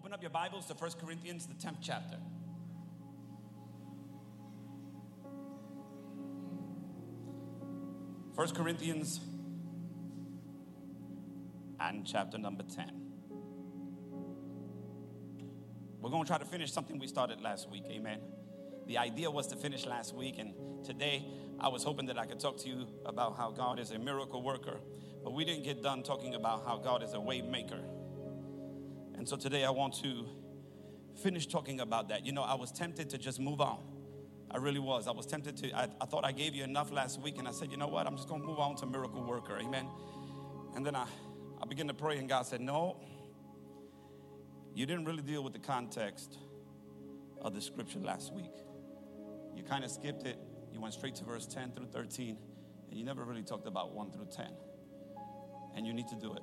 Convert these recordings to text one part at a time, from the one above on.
Open up your Bibles to 1 Corinthians, the 10th chapter. First Corinthians and chapter number 10. We're going to try to finish something we started last week. Amen. The idea was to finish last week, and today I was hoping that I could talk to you about how God is a miracle worker, but we didn't get done talking about how God is a way maker. And so today I want to finish talking about that. You know, I was tempted to just move on. I really was. I was tempted to, I, I thought I gave you enough last week, and I said, you know what? I'm just going to move on to miracle worker. Amen. And then I, I began to pray, and God said, no, you didn't really deal with the context of the scripture last week. You kind of skipped it. You went straight to verse 10 through 13, and you never really talked about 1 through 10. And you need to do it.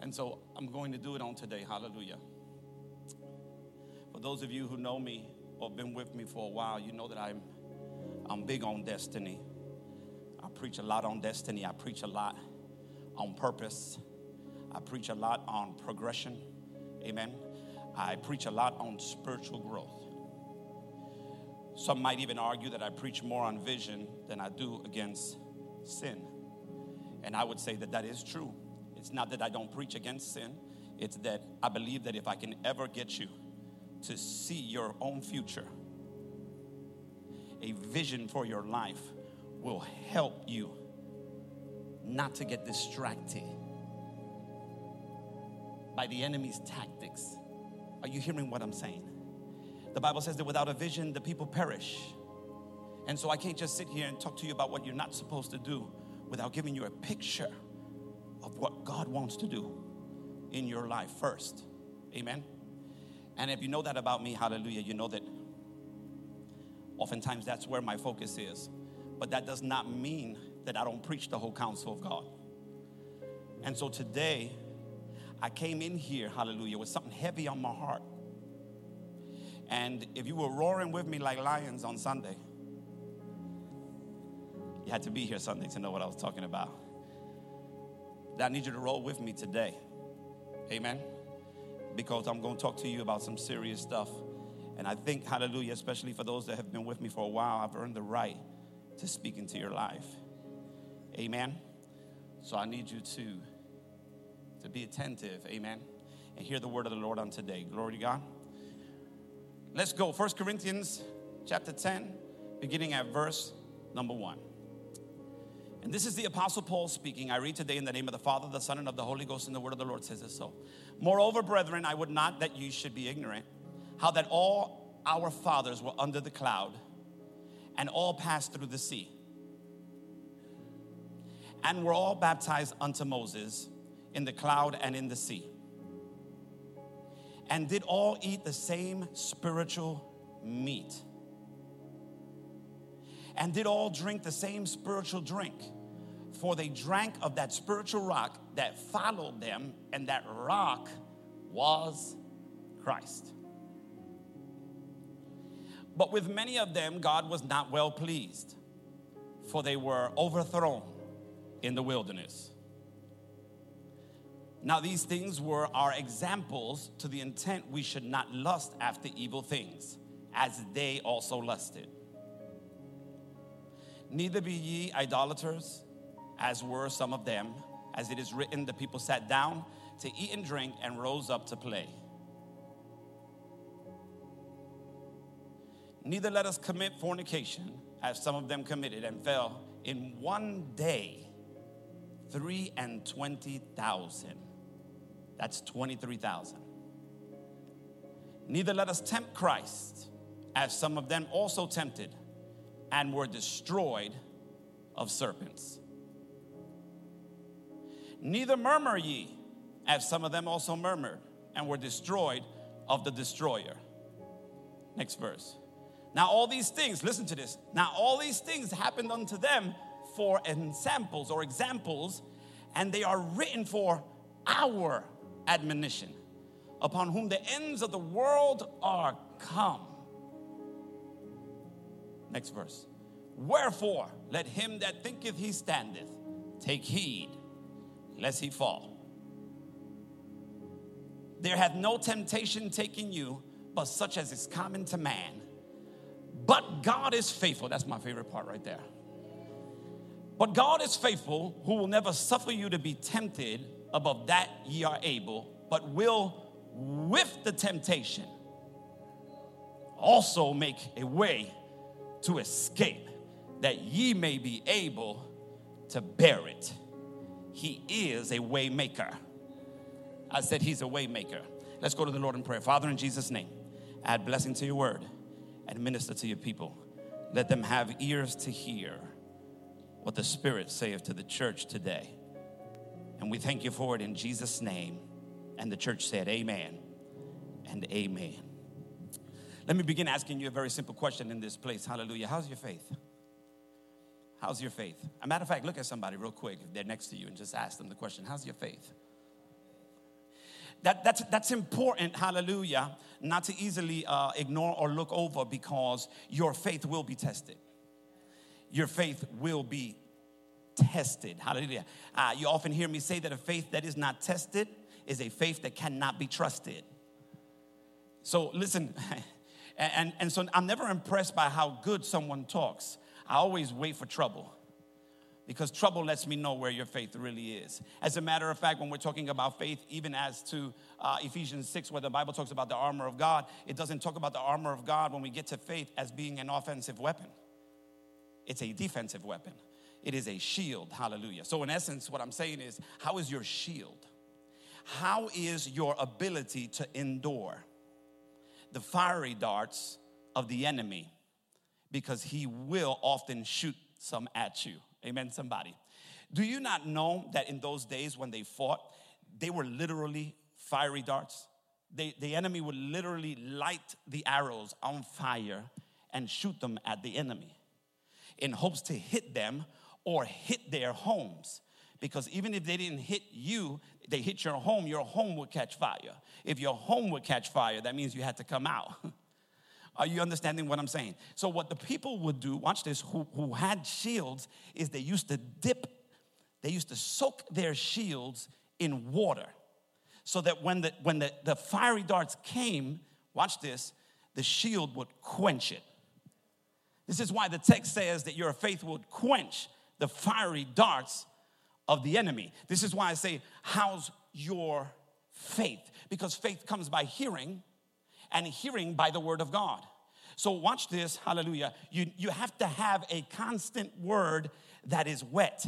And so I'm going to do it on today. Hallelujah. For those of you who know me or been with me for a while, you know that I'm I'm big on destiny. I preach a lot on destiny. I preach a lot on purpose. I preach a lot on progression. Amen. I preach a lot on spiritual growth. Some might even argue that I preach more on vision than I do against sin. And I would say that that is true. It's not that I don't preach against sin, it's that I believe that if I can ever get you to see your own future, a vision for your life will help you not to get distracted by the enemy's tactics. Are you hearing what I'm saying? The Bible says that without a vision, the people perish. And so I can't just sit here and talk to you about what you're not supposed to do without giving you a picture of what God wants to do in your life first. Amen. And if you know that about me, hallelujah, you know that oftentimes that's where my focus is. But that does not mean that I don't preach the whole counsel of God. And so today, I came in here, hallelujah, with something heavy on my heart. And if you were roaring with me like lions on Sunday, you had to be here Sunday to know what I was talking about. That I need you to roll with me today. Amen. Because I'm going to talk to you about some serious stuff. And I think, hallelujah, especially for those that have been with me for a while, I've earned the right to speak into your life. Amen. So I need you to to be attentive, amen, and hear the word of the Lord on today. Glory to God. Let's go. First Corinthians chapter 10, beginning at verse number 1. And this is the Apostle Paul speaking. I read today in the name of the Father, the Son, and of the Holy Ghost, and the word of the Lord says it so. Moreover, brethren, I would not that you should be ignorant how that all our fathers were under the cloud and all passed through the sea and were all baptized unto Moses in the cloud and in the sea. And did all eat the same spiritual meat. And did all drink the same spiritual drink. For they drank of that spiritual rock that followed them, and that rock was Christ. But with many of them, God was not well pleased, for they were overthrown in the wilderness. Now, these things were our examples to the intent we should not lust after evil things, as they also lusted. Neither be ye idolaters, as were some of them. As it is written, the people sat down to eat and drink and rose up to play. Neither let us commit fornication, as some of them committed and fell in one day three and twenty thousand. That's 23,000. Neither let us tempt Christ, as some of them also tempted and were destroyed of serpents. Neither murmur ye, as some of them also murmured and were destroyed of the destroyer. Next verse. Now, all these things, listen to this. Now, all these things happened unto them for examples or examples, and they are written for our admonition, upon whom the ends of the world are come. Next verse. Wherefore, let him that thinketh he standeth take heed lest he fall. There hath no temptation taken you, but such as is common to man. But God is faithful. That's my favorite part right there. But God is faithful, who will never suffer you to be tempted above that ye are able, but will with the temptation also make a way to escape, that ye may be able to bear it. He is a waymaker. I said he's a waymaker. Let's go to the Lord in prayer. Father, in Jesus' name, add blessing to your word and minister to your people. Let them have ears to hear what the Spirit saith to the church today. And we thank you for it in Jesus' name. And the church said, Amen and Amen. Let me begin asking you a very simple question in this place. Hallelujah. How's your faith? How's your faith? A matter of fact, look at somebody real quick if they're next to you and just ask them the question How's your faith? That, that's, that's important, hallelujah, not to easily uh, ignore or look over because your faith will be tested. Your faith will be tested. Hallelujah. Uh, you often hear me say that a faith that is not tested is a faith that cannot be trusted. So listen, and, and, and so I'm never impressed by how good someone talks. I always wait for trouble because trouble lets me know where your faith really is. As a matter of fact, when we're talking about faith, even as to uh, Ephesians 6, where the Bible talks about the armor of God, it doesn't talk about the armor of God when we get to faith as being an offensive weapon, it's a defensive weapon. It is a shield, hallelujah. So, in essence, what I'm saying is, how is your shield? How is your ability to endure the fiery darts of the enemy? Because he will often shoot some at you. Amen, somebody. Do you not know that in those days when they fought, they were literally fiery darts? They, the enemy would literally light the arrows on fire and shoot them at the enemy in hopes to hit them or hit their homes. Because even if they didn't hit you, they hit your home, your home would catch fire. If your home would catch fire, that means you had to come out. Are you understanding what I'm saying? So, what the people would do, watch this, who, who had shields, is they used to dip, they used to soak their shields in water so that when the, when the, the fiery darts came, watch this, the shield would quench it. This is why the text says that your faith would quench the fiery darts of the enemy. This is why I say, How's your faith? Because faith comes by hearing, and hearing by the word of God. So, watch this, hallelujah. You, you have to have a constant word that is wet.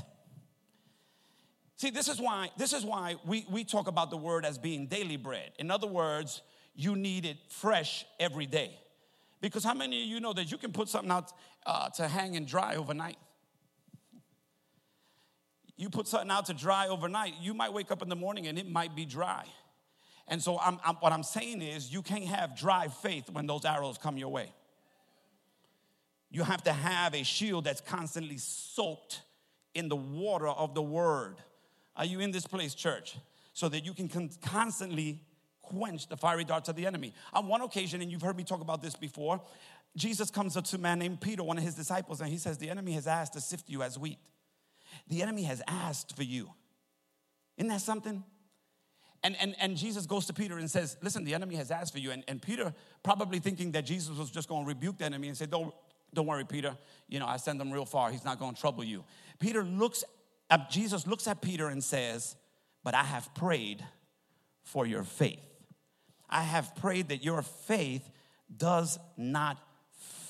See, this is why, this is why we, we talk about the word as being daily bread. In other words, you need it fresh every day. Because how many of you know that you can put something out uh, to hang and dry overnight? You put something out to dry overnight, you might wake up in the morning and it might be dry. And so, I'm, I'm, what I'm saying is, you can't have dry faith when those arrows come your way. You have to have a shield that's constantly soaked in the water of the word. Are you in this place, church? So that you can constantly quench the fiery darts of the enemy. On one occasion, and you've heard me talk about this before, Jesus comes up to a man named Peter, one of his disciples, and he says, The enemy has asked to sift you as wheat. The enemy has asked for you. Isn't that something? And, and, and Jesus goes to Peter and says, Listen, the enemy has asked for you. And, and Peter, probably thinking that Jesus was just going to rebuke the enemy and say, Don't, don't worry, Peter. You know, I send him real far. He's not going to trouble you. Peter looks at, Jesus looks at Peter and says, But I have prayed for your faith. I have prayed that your faith does not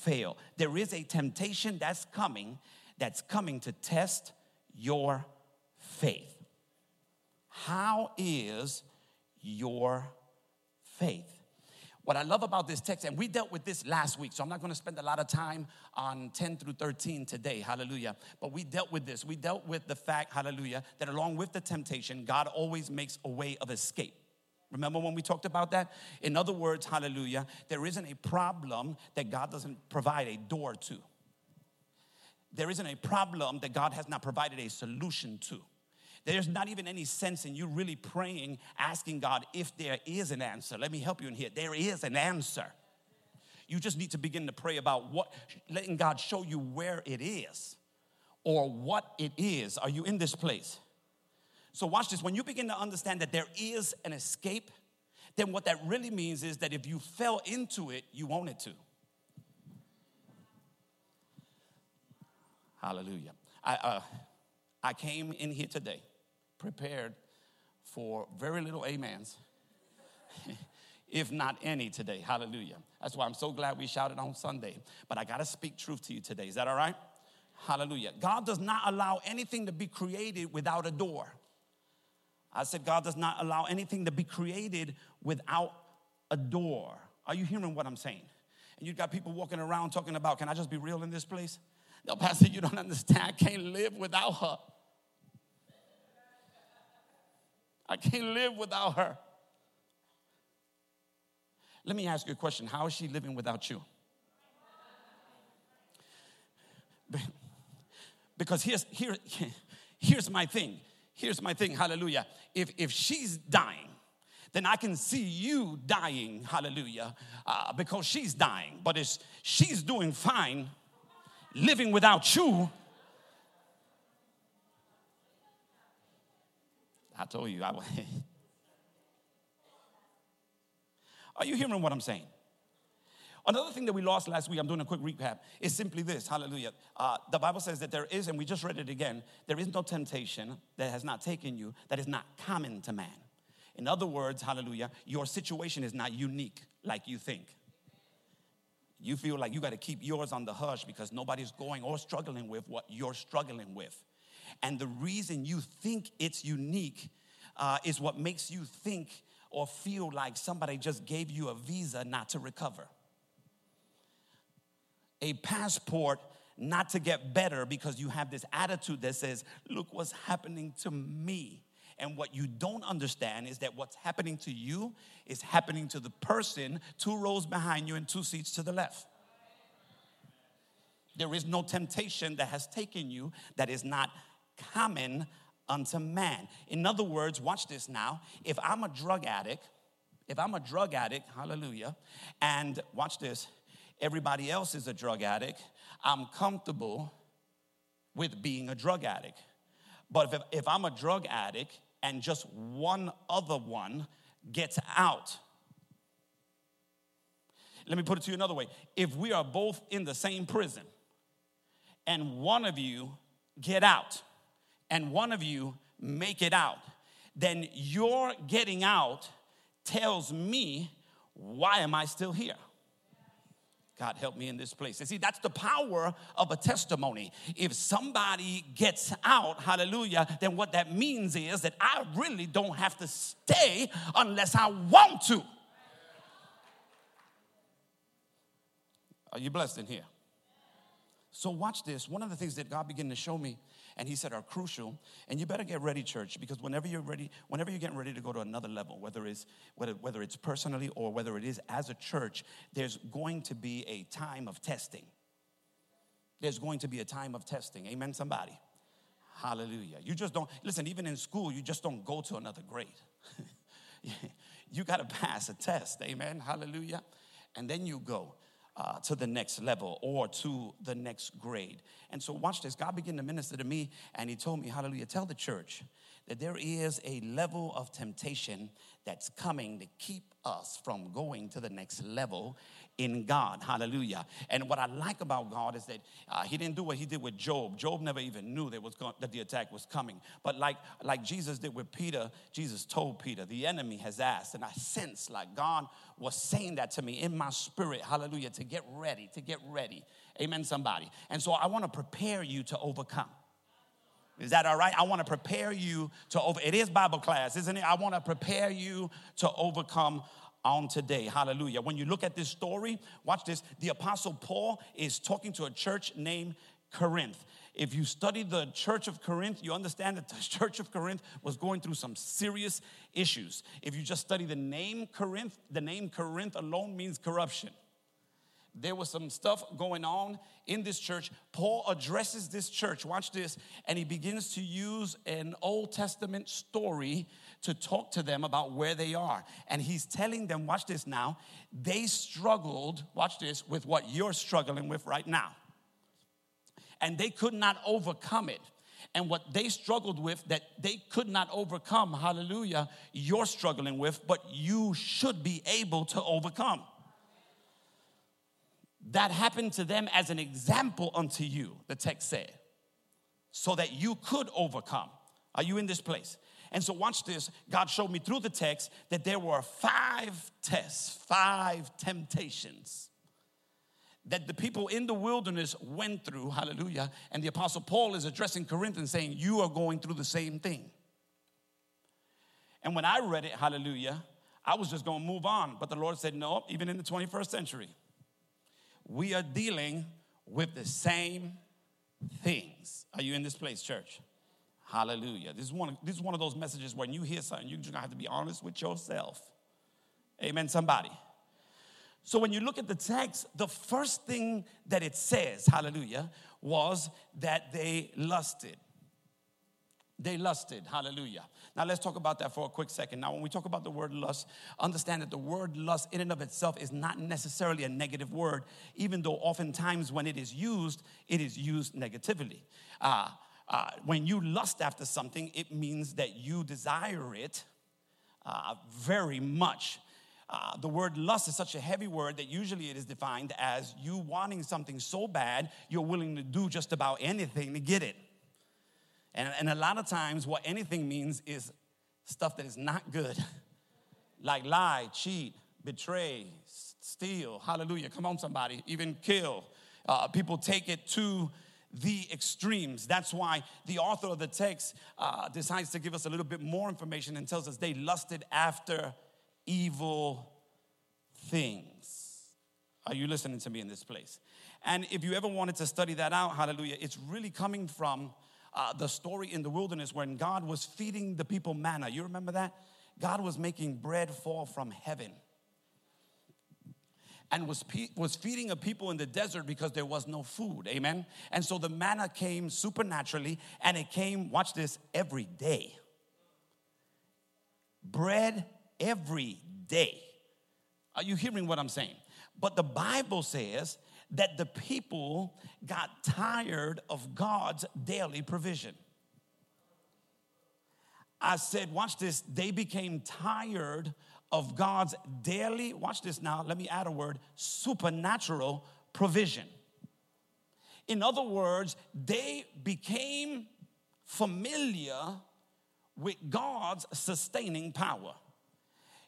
fail. There is a temptation that's coming, that's coming to test your faith. How is your faith? What I love about this text, and we dealt with this last week, so I'm not going to spend a lot of time on 10 through 13 today, hallelujah. But we dealt with this. We dealt with the fact, hallelujah, that along with the temptation, God always makes a way of escape. Remember when we talked about that? In other words, hallelujah, there isn't a problem that God doesn't provide a door to. There isn't a problem that God has not provided a solution to. There's not even any sense in you really praying, asking God if there is an answer. Let me help you in here. There is an answer. You just need to begin to pray about what, letting God show you where it is or what it is. Are you in this place? So, watch this. When you begin to understand that there is an escape, then what that really means is that if you fell into it, you wanted to. Hallelujah. I, uh, I came in here today prepared for very little amens, if not any today. Hallelujah. That's why I'm so glad we shouted on Sunday. But I got to speak truth to you today. Is that all right? Hallelujah. God does not allow anything to be created without a door. I said, God does not allow anything to be created without a door. Are you hearing what I'm saying? And you've got people walking around talking about, can I just be real in this place? No, Pastor, you don't understand. I can't live without her. I can't live without her. Let me ask you a question How is she living without you? Because here's, here, here's my thing. Here's my thing. Hallelujah. If, if she's dying, then I can see you dying. Hallelujah. Uh, because she's dying. But if she's doing fine, living without you, I told you I Are you hearing what I'm saying? Another thing that we lost last week, I'm doing a quick recap, is simply this hallelujah. Uh, the Bible says that there is, and we just read it again, there is no temptation that has not taken you that is not common to man. In other words, hallelujah, your situation is not unique like you think. You feel like you got to keep yours on the hush because nobody's going or struggling with what you're struggling with. And the reason you think it's unique uh, is what makes you think or feel like somebody just gave you a visa not to recover a passport not to get better because you have this attitude that says, Look what's happening to me. And what you don't understand is that what's happening to you is happening to the person two rows behind you and two seats to the left. There is no temptation that has taken you that is not common unto man. In other words, watch this now. If I'm a drug addict, if I'm a drug addict, hallelujah, and watch this, everybody else is a drug addict, I'm comfortable with being a drug addict. But if, if I'm a drug addict and just one other one gets out, let me put it to you another way. If we are both in the same prison and one of you get out and one of you make it out, then your getting out tells me, why am I still here? God help me in this place. And see, that's the power of a testimony. If somebody gets out, hallelujah, then what that means is that I really don't have to stay unless I want to. Are you blessed in here? So, watch this. One of the things that God began to show me and he said are crucial. And you better get ready, church, because whenever you're ready, whenever you're getting ready to go to another level, whether it's whether, whether it's personally or whether it is as a church, there's going to be a time of testing. There's going to be a time of testing. Amen, somebody. Hallelujah. You just don't listen, even in school, you just don't go to another grade. you got to pass a test. Amen. Hallelujah. And then you go uh, to the next level or to the next grade. And so, watch this. God began to minister to me, and He told me, Hallelujah, tell the church that there is a level of temptation that's coming to keep us from going to the next level in God. Hallelujah. And what I like about God is that uh, He didn't do what He did with Job. Job never even knew that, was going, that the attack was coming. But like, like Jesus did with Peter, Jesus told Peter, The enemy has asked. And I sense like God was saying that to me in my spirit. Hallelujah. To get ready, to get ready. Amen, somebody. And so I want to prepare you to overcome. Is that all right? I want to prepare you to over. It is Bible class, isn't it? I want to prepare you to overcome on today. Hallelujah. When you look at this story, watch this. The Apostle Paul is talking to a church named Corinth. If you study the church of Corinth, you understand that the church of Corinth was going through some serious issues. If you just study the name Corinth, the name Corinth alone means corruption. There was some stuff going on in this church. Paul addresses this church, watch this, and he begins to use an Old Testament story to talk to them about where they are. And he's telling them, watch this now, they struggled, watch this, with what you're struggling with right now. And they could not overcome it. And what they struggled with that they could not overcome, hallelujah, you're struggling with, but you should be able to overcome. That happened to them as an example unto you, the text said, so that you could overcome. Are you in this place? And so, watch this. God showed me through the text that there were five tests, five temptations that the people in the wilderness went through. Hallelujah. And the Apostle Paul is addressing Corinthians saying, You are going through the same thing. And when I read it, hallelujah, I was just going to move on. But the Lord said, No, even in the 21st century, we are dealing with the same things. Are you in this place, church? Hallelujah. This is one, this is one of those messages when you hear something, you're just gonna have to be honest with yourself. Amen, somebody. So when you look at the text, the first thing that it says, hallelujah, was that they lusted. They lusted, hallelujah. Now let's talk about that for a quick second. Now, when we talk about the word lust, understand that the word lust in and of itself is not necessarily a negative word, even though oftentimes when it is used, it is used negatively. Uh, uh, when you lust after something, it means that you desire it uh, very much. Uh, the word lust is such a heavy word that usually it is defined as you wanting something so bad you're willing to do just about anything to get it. And, and a lot of times, what anything means is stuff that is not good, like lie, cheat, betray, steal. Hallelujah. Come on, somebody. Even kill. Uh, people take it to the extremes. That's why the author of the text uh, decides to give us a little bit more information and tells us they lusted after evil things. Are you listening to me in this place? And if you ever wanted to study that out, hallelujah, it's really coming from uh, the story in the wilderness when God was feeding the people manna. You remember that? God was making bread fall from heaven and was, pe- was feeding a people in the desert because there was no food. Amen. And so the manna came supernaturally and it came, watch this, every day. Bread every day. Are you hearing what I'm saying? But the Bible says that the people got tired of God's daily provision. I said, watch this, they became tired of God's daily, watch this now, let me add a word, supernatural provision. In other words, they became familiar with God's sustaining power.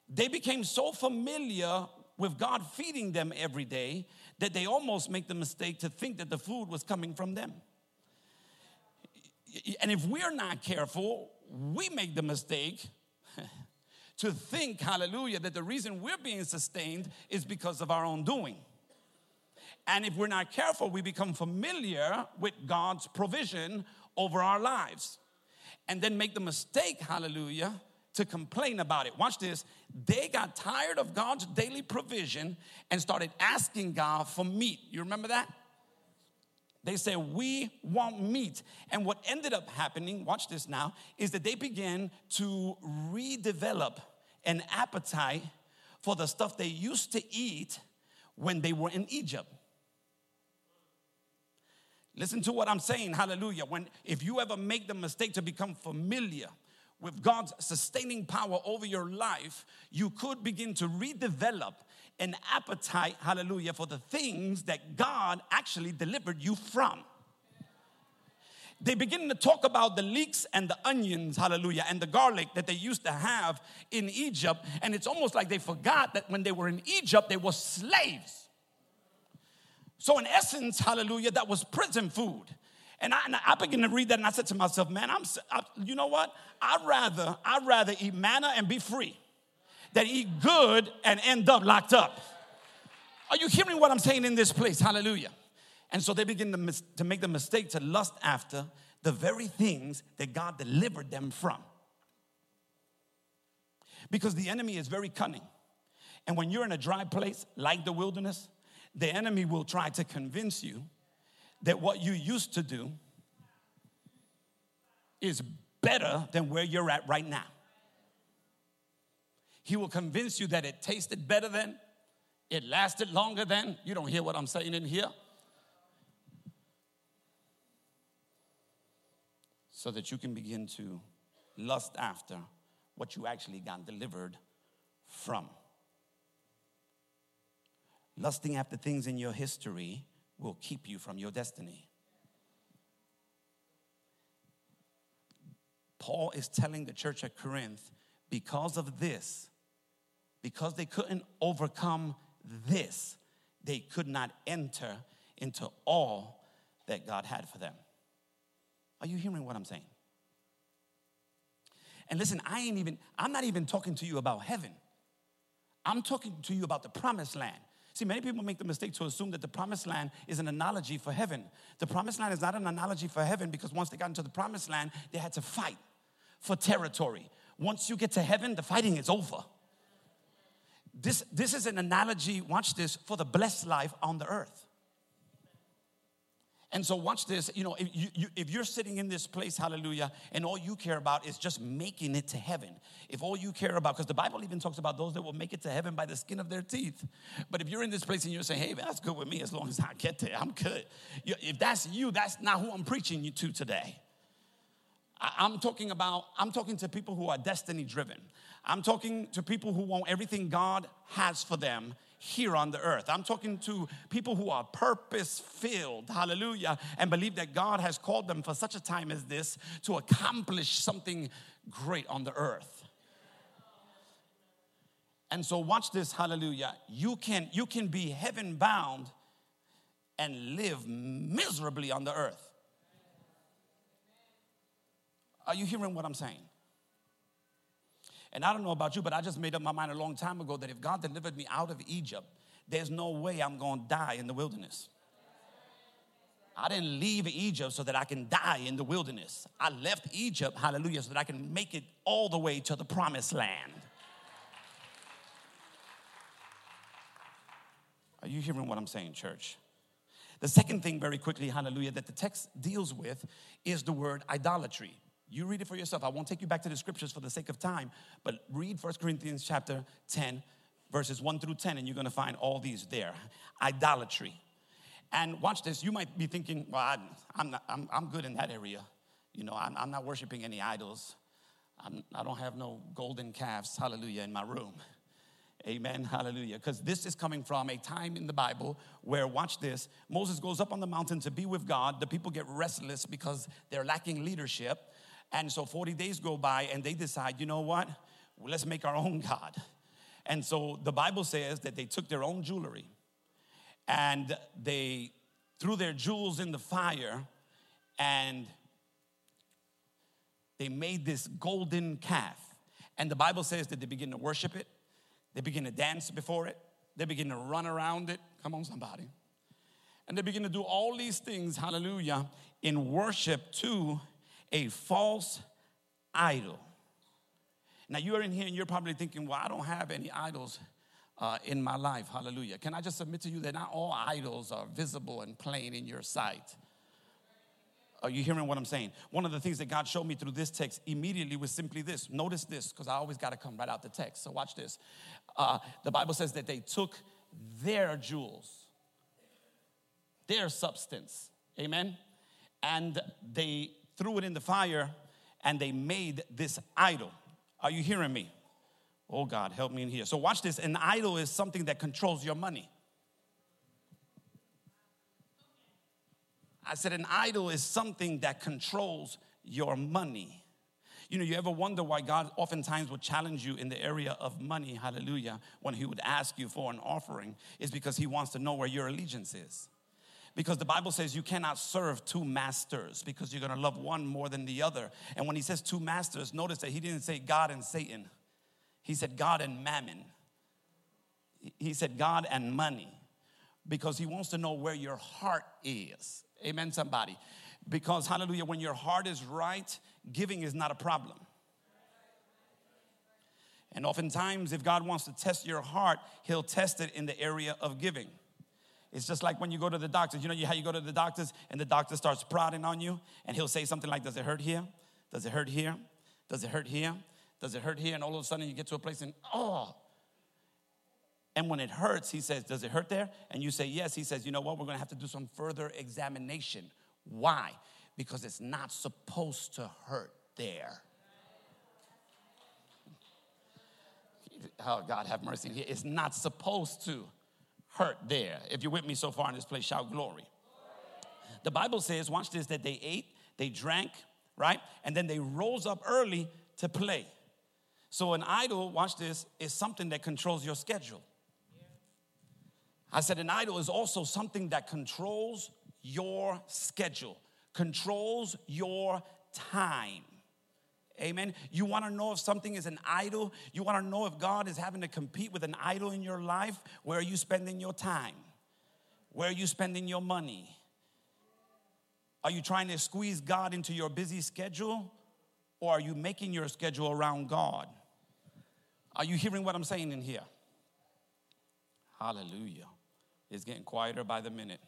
They became so familiar with God feeding them every day that they almost make the mistake to think that the food was coming from them. And if we're not careful, we make the mistake to think, hallelujah, that the reason we're being sustained is because of our own doing. And if we're not careful, we become familiar with God's provision over our lives. And then make the mistake, hallelujah, to complain about it. Watch this. They got tired of God's daily provision and started asking God for meat. You remember that? They said, We want meat. And what ended up happening, watch this now, is that they began to redevelop an appetite for the stuff they used to eat when they were in Egypt. Listen to what I'm saying, hallelujah. When if you ever make the mistake to become familiar with God's sustaining power over your life, you could begin to redevelop an appetite, hallelujah, for the things that God actually delivered you from. They begin to talk about the leeks and the onions, hallelujah, and the garlic that they used to have in Egypt. And it's almost like they forgot that when they were in Egypt, they were slaves. So, in essence, hallelujah, that was prison food. And I, and I began to read that and I said to myself, man, I'm, I, you know what? I'd rather, I'd rather eat manna and be free than eat good and end up locked up. Are you hearing what I'm saying in this place? Hallelujah. And so they begin to, mis- to make the mistake to lust after the very things that God delivered them from. Because the enemy is very cunning. And when you're in a dry place like the wilderness, the enemy will try to convince you that what you used to do is better than where you're at right now. He will convince you that it tasted better than, it lasted longer than. You don't hear what I'm saying in here. so that you can begin to lust after what you actually got delivered from. Lusting after things in your history will keep you from your destiny. Paul is telling the church at Corinth because of this, because they couldn't overcome this, they could not enter into all that God had for them. Are you hearing what I'm saying? And listen, I ain't even, I'm not even talking to you about heaven. I'm talking to you about the promised land. See, many people make the mistake to assume that the promised land is an analogy for heaven. The promised land is not an analogy for heaven because once they got into the promised land, they had to fight for territory. Once you get to heaven, the fighting is over. This, this is an analogy, watch this, for the blessed life on the earth. And so, watch this. You know, if, you, if you're sitting in this place, hallelujah, and all you care about is just making it to heaven, if all you care about, because the Bible even talks about those that will make it to heaven by the skin of their teeth. But if you're in this place and you're saying, hey, man, that's good with me as long as I get there, I'm good. If that's you, that's not who I'm preaching you to today. I'm talking about, I'm talking to people who are destiny driven. I'm talking to people who want everything God has for them here on the earth. I'm talking to people who are purpose filled, hallelujah, and believe that God has called them for such a time as this to accomplish something great on the earth. And so watch this, hallelujah. You can you can be heaven bound and live miserably on the earth. Are you hearing what I'm saying? And I don't know about you, but I just made up my mind a long time ago that if God delivered me out of Egypt, there's no way I'm going to die in the wilderness. I didn't leave Egypt so that I can die in the wilderness. I left Egypt, hallelujah, so that I can make it all the way to the promised land. Are you hearing what I'm saying, church? The second thing, very quickly, hallelujah, that the text deals with is the word idolatry. You read it for yourself. I won't take you back to the scriptures for the sake of time, but read 1 Corinthians chapter 10, verses 1 through 10, and you're gonna find all these there. Idolatry. And watch this, you might be thinking, well, I, am not, I'm, I'm good in that area. You know, I'm, I'm not worshiping any idols. I'm, I do not have no golden calves, hallelujah, in my room. Amen, hallelujah. Because this is coming from a time in the Bible where, watch this, Moses goes up on the mountain to be with God. The people get restless because they're lacking leadership. And so 40 days go by and they decide, you know what? Let's make our own God. And so the Bible says that they took their own jewelry and they threw their jewels in the fire and they made this golden calf. And the Bible says that they begin to worship it, they begin to dance before it, they begin to run around it. Come on, somebody. And they begin to do all these things, hallelujah, in worship to a false idol. Now, you're in here and you're probably thinking, well, I don't have any idols uh, in my life. Hallelujah. Can I just submit to you that not all idols are visible and plain in your sight? Are you hearing what I'm saying? One of the things that God showed me through this text immediately was simply this. Notice this, because I always got to come right out the text. So watch this. Uh, the Bible says that they took their jewels, their substance, amen, and they threw it in the fire, and they made this idol. Are you hearing me? Oh God, help me in here. So, watch this. An idol is something that controls your money. I said, an idol is something that controls your money. You know, you ever wonder why God oftentimes would challenge you in the area of money, hallelujah, when He would ask you for an offering, is because He wants to know where your allegiance is because the Bible says you cannot serve two masters because you're going to love one more than the other. And when he says two masters, notice that he didn't say God and Satan, he said God and mammon. He said God and money because he wants to know where your heart is. Amen, somebody. Because, hallelujah, when your heart is right, giving is not a problem. And oftentimes, if God wants to test your heart, He'll test it in the area of giving. It's just like when you go to the doctors. You know how you go to the doctors and the doctor starts prodding on you and he'll say something like, Does it hurt here? Does it hurt here? Does it hurt here? Does it hurt here? And all of a sudden you get to a place and, oh. And when it hurts, he says, Does it hurt there? And you say, Yes. He says, You know what? We're going to have to do some further examination. Why? Because it's not supposed to hurt there. Oh, God, have mercy. It's not supposed to hurt there. If you're with me so far in this place, shout glory. The Bible says, watch this, that they ate, they drank, right? And then they rose up early to play. So an idol, watch this, is something that controls your schedule. I said an idol is also something that controls your schedule, controls your time. Amen. You want to know if something is an idol? You want to know if God is having to compete with an idol in your life? Where are you spending your time? Where are you spending your money? Are you trying to squeeze God into your busy schedule? Or are you making your schedule around God? Are you hearing what I'm saying in here? Hallelujah. It's getting quieter by the minute.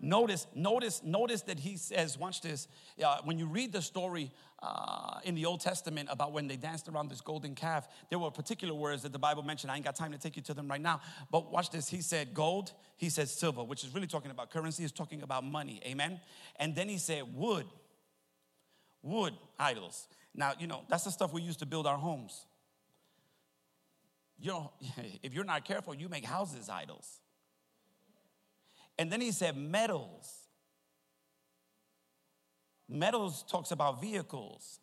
Notice, notice, notice that he says, watch this. Uh, when you read the story uh, in the Old Testament about when they danced around this golden calf, there were particular words that the Bible mentioned. I ain't got time to take you to them right now. But watch this. He said gold, he said silver, which is really talking about currency, is talking about money. Amen. And then he said wood, wood idols. Now, you know, that's the stuff we use to build our homes. You know, if you're not careful, you make houses idols. And then he said metals. Metals talks about vehicles.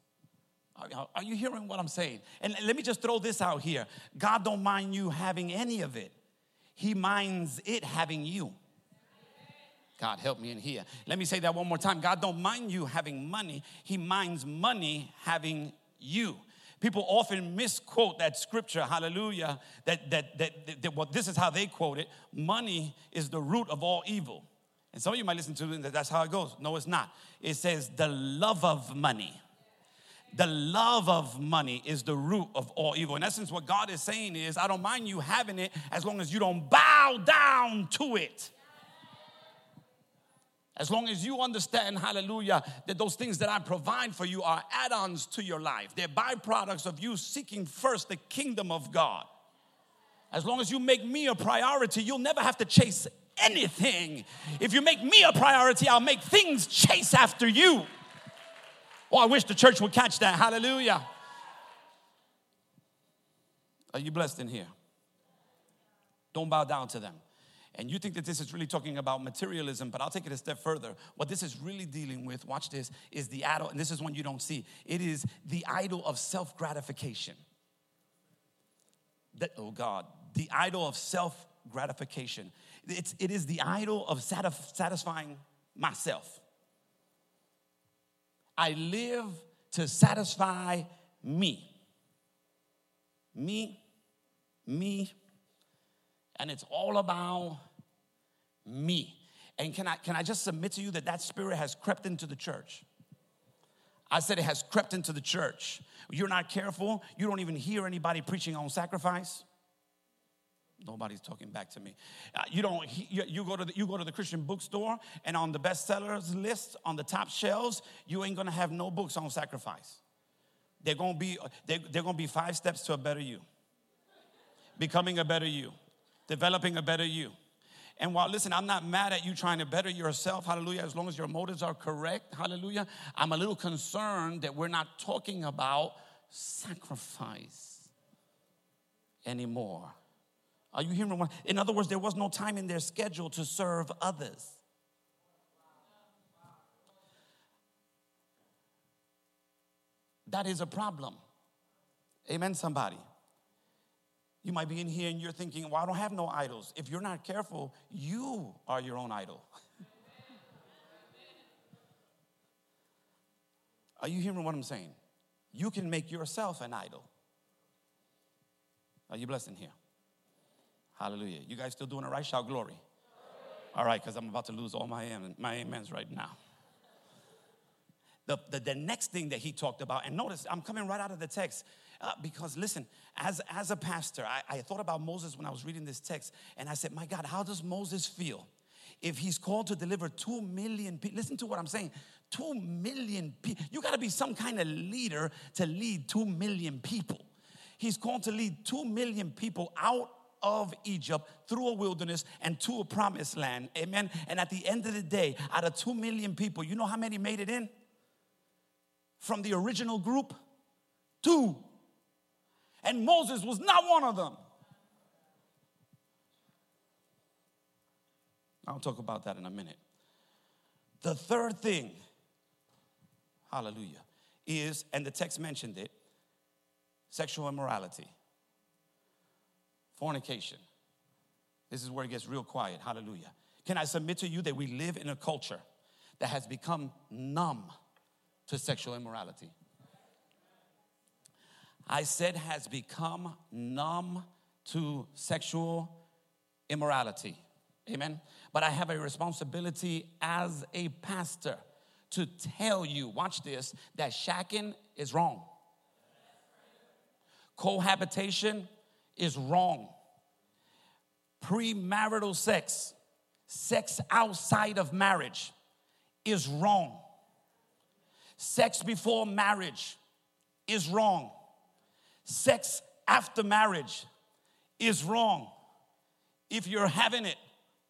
Are you hearing what I'm saying? And let me just throw this out here. God don't mind you having any of it. He minds it having you. God help me in here. Let me say that one more time. God don't mind you having money. He minds money having you. People often misquote that scripture, hallelujah, that, that, that, that, well, this is how they quote it money is the root of all evil. And some of you might listen to it that that's how it goes. No, it's not. It says the love of money. The love of money is the root of all evil. In essence, what God is saying is, I don't mind you having it as long as you don't bow down to it. As long as you understand, hallelujah, that those things that I provide for you are add ons to your life, they're byproducts of you seeking first the kingdom of God. As long as you make me a priority, you'll never have to chase anything. If you make me a priority, I'll make things chase after you. Oh, I wish the church would catch that. Hallelujah. Are you blessed in here? Don't bow down to them. And you think that this is really talking about materialism, but I'll take it a step further. What this is really dealing with, watch this, is the idol, and this is one you don't see. It is the idol of self gratification. That, oh God, the idol of self gratification. It's, it is the idol of satisfying myself. I live to satisfy me. Me, me, and it's all about me. And can I, can I just submit to you that that spirit has crept into the church? I said it has crept into the church. You're not careful, you don't even hear anybody preaching on sacrifice. Nobody's talking back to me. Uh, you don't. You, you, go to the, you go to the Christian bookstore, and on the bestsellers list, on the top shelves, you ain't gonna have no books on sacrifice. They're gonna be. They're, they're gonna be five steps to a better you. Becoming a better you, developing a better you. And while, listen, I'm not mad at you trying to better yourself, hallelujah, as long as your motives are correct, hallelujah. I'm a little concerned that we're not talking about sacrifice anymore. Are you hearing what? In other words, there was no time in their schedule to serve others. That is a problem. Amen, somebody. You might be in here and you're thinking, well, I don't have no idols. If you're not careful, you are your own idol. are you hearing what I'm saying? You can make yourself an idol. Are you blessed in here? Hallelujah. You guys still doing it right? Shout glory. All right, because I'm about to lose all my, my amens right now. The, the, the next thing that he talked about, and notice I'm coming right out of the text. Uh, because listen, as, as a pastor, I, I thought about Moses when I was reading this text, and I said, My God, how does Moses feel if he's called to deliver two million people? Listen to what I'm saying. Two million people. You got to be some kind of leader to lead two million people. He's called to lead two million people out of Egypt through a wilderness and to a promised land. Amen. And at the end of the day, out of 2 million people, you know how many made it in? From the original group? Two. And Moses was not one of them. I'll talk about that in a minute. The third thing, hallelujah, is, and the text mentioned it, sexual immorality, fornication. This is where it gets real quiet. Hallelujah. Can I submit to you that we live in a culture that has become numb to sexual immorality? I said has become numb to sexual immorality. Amen. But I have a responsibility as a pastor to tell you, watch this, that shacking is wrong. Cohabitation is wrong. Premarital sex, sex outside of marriage, is wrong. Sex before marriage is wrong. Sex after marriage is wrong. If you're having it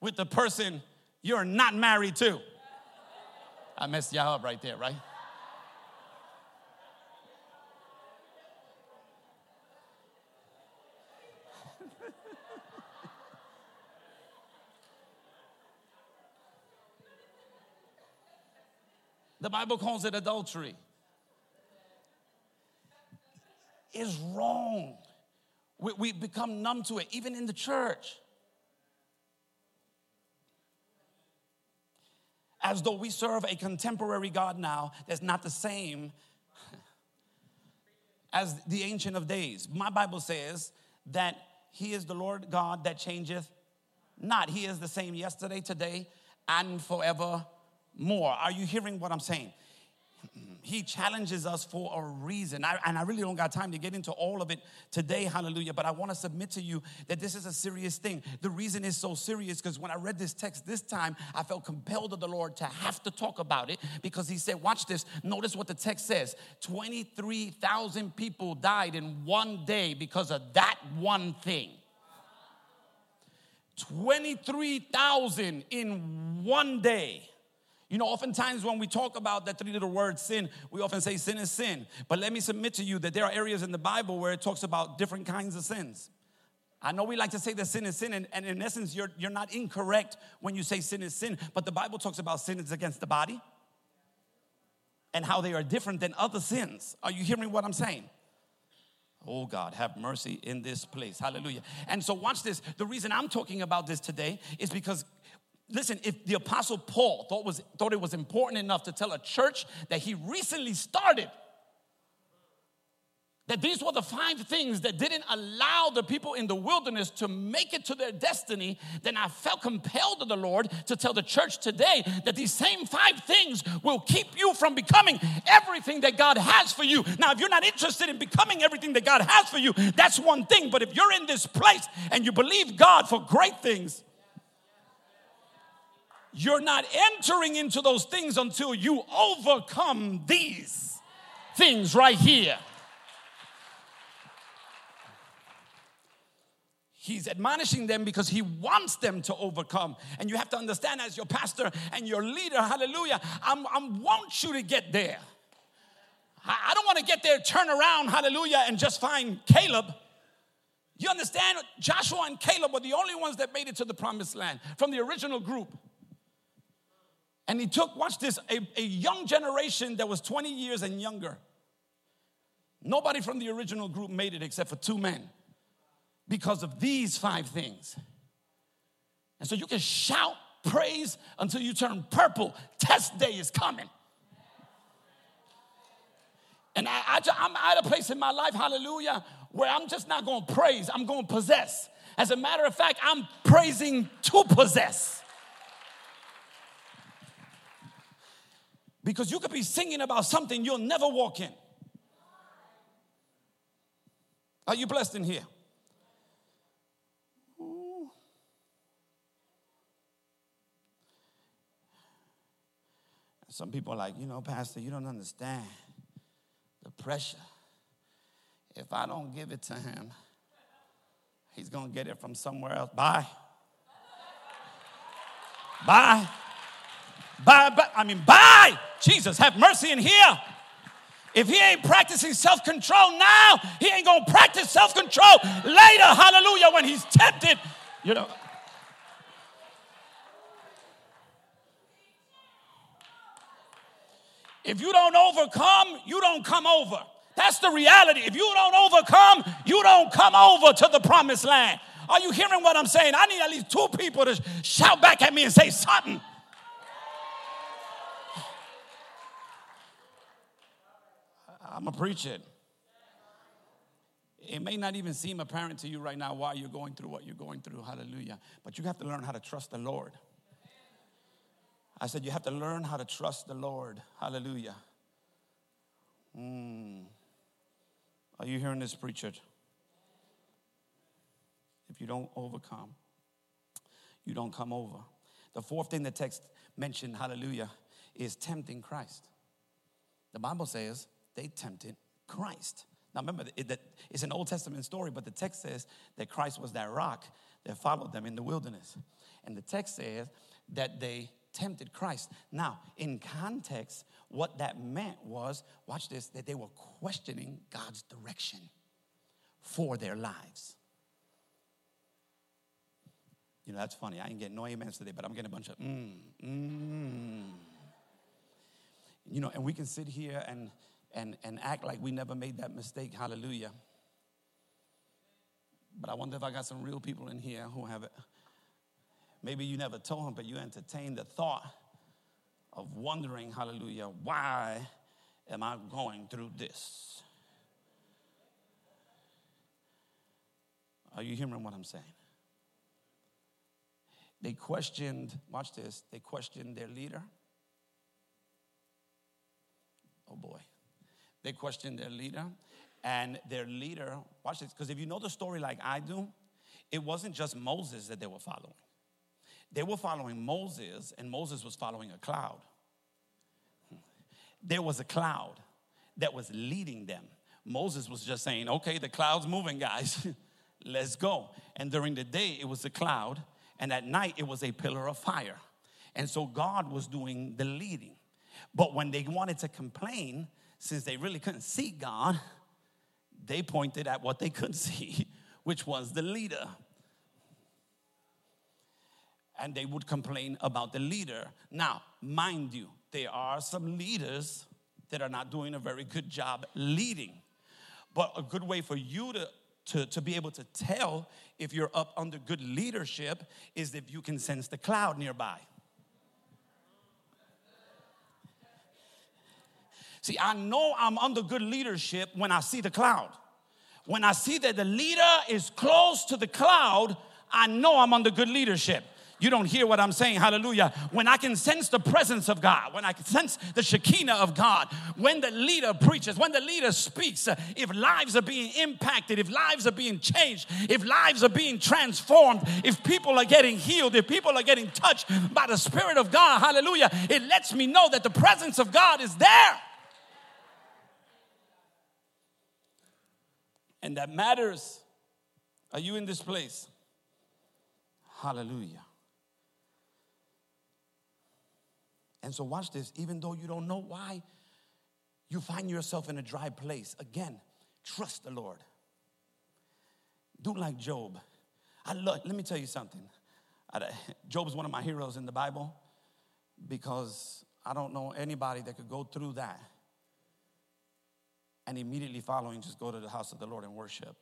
with the person you're not married to, I messed y'all up right there, right? The Bible calls it adultery. Is wrong. We, we become numb to it, even in the church. As though we serve a contemporary God now that's not the same as the Ancient of Days. My Bible says that He is the Lord God that changeth not. He is the same yesterday, today, and forever more. Are you hearing what I'm saying? He challenges us for a reason. I, and I really don't got time to get into all of it today, hallelujah. But I want to submit to you that this is a serious thing. The reason is so serious because when I read this text this time, I felt compelled of the Lord to have to talk about it because He said, Watch this. Notice what the text says 23,000 people died in one day because of that one thing. 23,000 in one day. You know, oftentimes when we talk about that three little word sin, we often say sin is sin. But let me submit to you that there are areas in the Bible where it talks about different kinds of sins. I know we like to say that sin is sin, and, and in essence, you're, you're not incorrect when you say sin is sin, but the Bible talks about sin is against the body and how they are different than other sins. Are you hearing what I'm saying? Oh God, have mercy in this place. Hallelujah. And so, watch this. The reason I'm talking about this today is because listen, if the apostle Paul thought, was, thought it was important enough to tell a church that he recently started that these were the five things that didn't allow the people in the wilderness to make it to their destiny, then I felt compelled to the Lord to tell the church today that these same five things will keep you from becoming everything that God has for you. Now, if you're not interested in becoming everything that God has for you, that's one thing. But if you're in this place and you believe God for great things, you're not entering into those things until you overcome these things right here. He's admonishing them because he wants them to overcome. And you have to understand, as your pastor and your leader, hallelujah, I want you to get there. I don't want to get there, turn around, hallelujah, and just find Caleb. You understand? Joshua and Caleb were the only ones that made it to the promised land from the original group. And he took, watch this, a, a young generation that was 20 years and younger. Nobody from the original group made it except for two men because of these five things. And so you can shout praise until you turn purple. Test day is coming. And I, I, am at a place in my life, hallelujah, where I'm just not going to praise, I'm going to possess. As a matter of fact, I'm praising to possess. Because you could be singing about something you'll never walk in. Are you blessed in here? Some people are like, you know, Pastor, you don't understand the pressure. If I don't give it to him, He's going to get it from somewhere else. Bye. Bye. Bye. I mean, bye. Jesus, have mercy in here. If he ain't practicing self control now, he ain't to practice self control later. Hallelujah. When he's tempted, you know. If you don't overcome, you don't come over. That's the reality. If you don't overcome, you don't come over to the promised land. Are you hearing what I'm saying? I need at least two people to shout back at me and say something. I'm going to preach it. It may not even seem apparent to you right now why you're going through what you're going through. Hallelujah. But you have to learn how to trust the Lord. I said, you have to learn how to trust the Lord. Hallelujah. Mm. Are you hearing this, preacher? If you don't overcome, you don't come over. The fourth thing the text mentioned, hallelujah, is tempting Christ. The Bible says they tempted Christ. Now remember, that it's an Old Testament story, but the text says that Christ was that rock that followed them in the wilderness. And the text says that they tempted Christ. Now, in context, what that meant was, watch this, that they were questioning God's direction for their lives. You know, that's funny. I ain't getting no amens today, but I'm getting a bunch of mm, mm. You know, and we can sit here and and and act like we never made that mistake. Hallelujah. But I wonder if I got some real people in here who have it. Maybe you never told them, but you entertained the thought of wondering, hallelujah, why am I going through this? Are you hearing what I'm saying? They questioned, watch this, they questioned their leader. Oh boy. They questioned their leader, and their leader, watch this, because if you know the story like I do, it wasn't just Moses that they were following. They were following Moses, and Moses was following a cloud. There was a cloud that was leading them. Moses was just saying, okay, the cloud's moving, guys. Let's go. And during the day, it was a cloud, and at night, it was a pillar of fire. And so God was doing the leading. But when they wanted to complain, since they really couldn't see God, they pointed at what they could see, which was the leader and they would complain about the leader. Now, mind you, there are some leaders that are not doing a very good job leading. But a good way for you to, to, to be able to tell if you're up under good leadership is if you can sense the cloud nearby. See, I know I'm under good leadership when I see the cloud. When I see that the leader is close to the cloud, I know I'm under good leadership. You don't hear what I'm saying. Hallelujah. When I can sense the presence of God, when I can sense the Shekinah of God, when the leader preaches, when the leader speaks, uh, if lives are being impacted, if lives are being changed, if lives are being transformed, if people are getting healed, if people are getting touched by the Spirit of God, hallelujah, it lets me know that the presence of God is there. And that matters. Are you in this place? Hallelujah. And so, watch this, even though you don't know why you find yourself in a dry place, again, trust the Lord. Do like Job. I love, let me tell you something. Job is one of my heroes in the Bible because I don't know anybody that could go through that and immediately following just go to the house of the Lord and worship.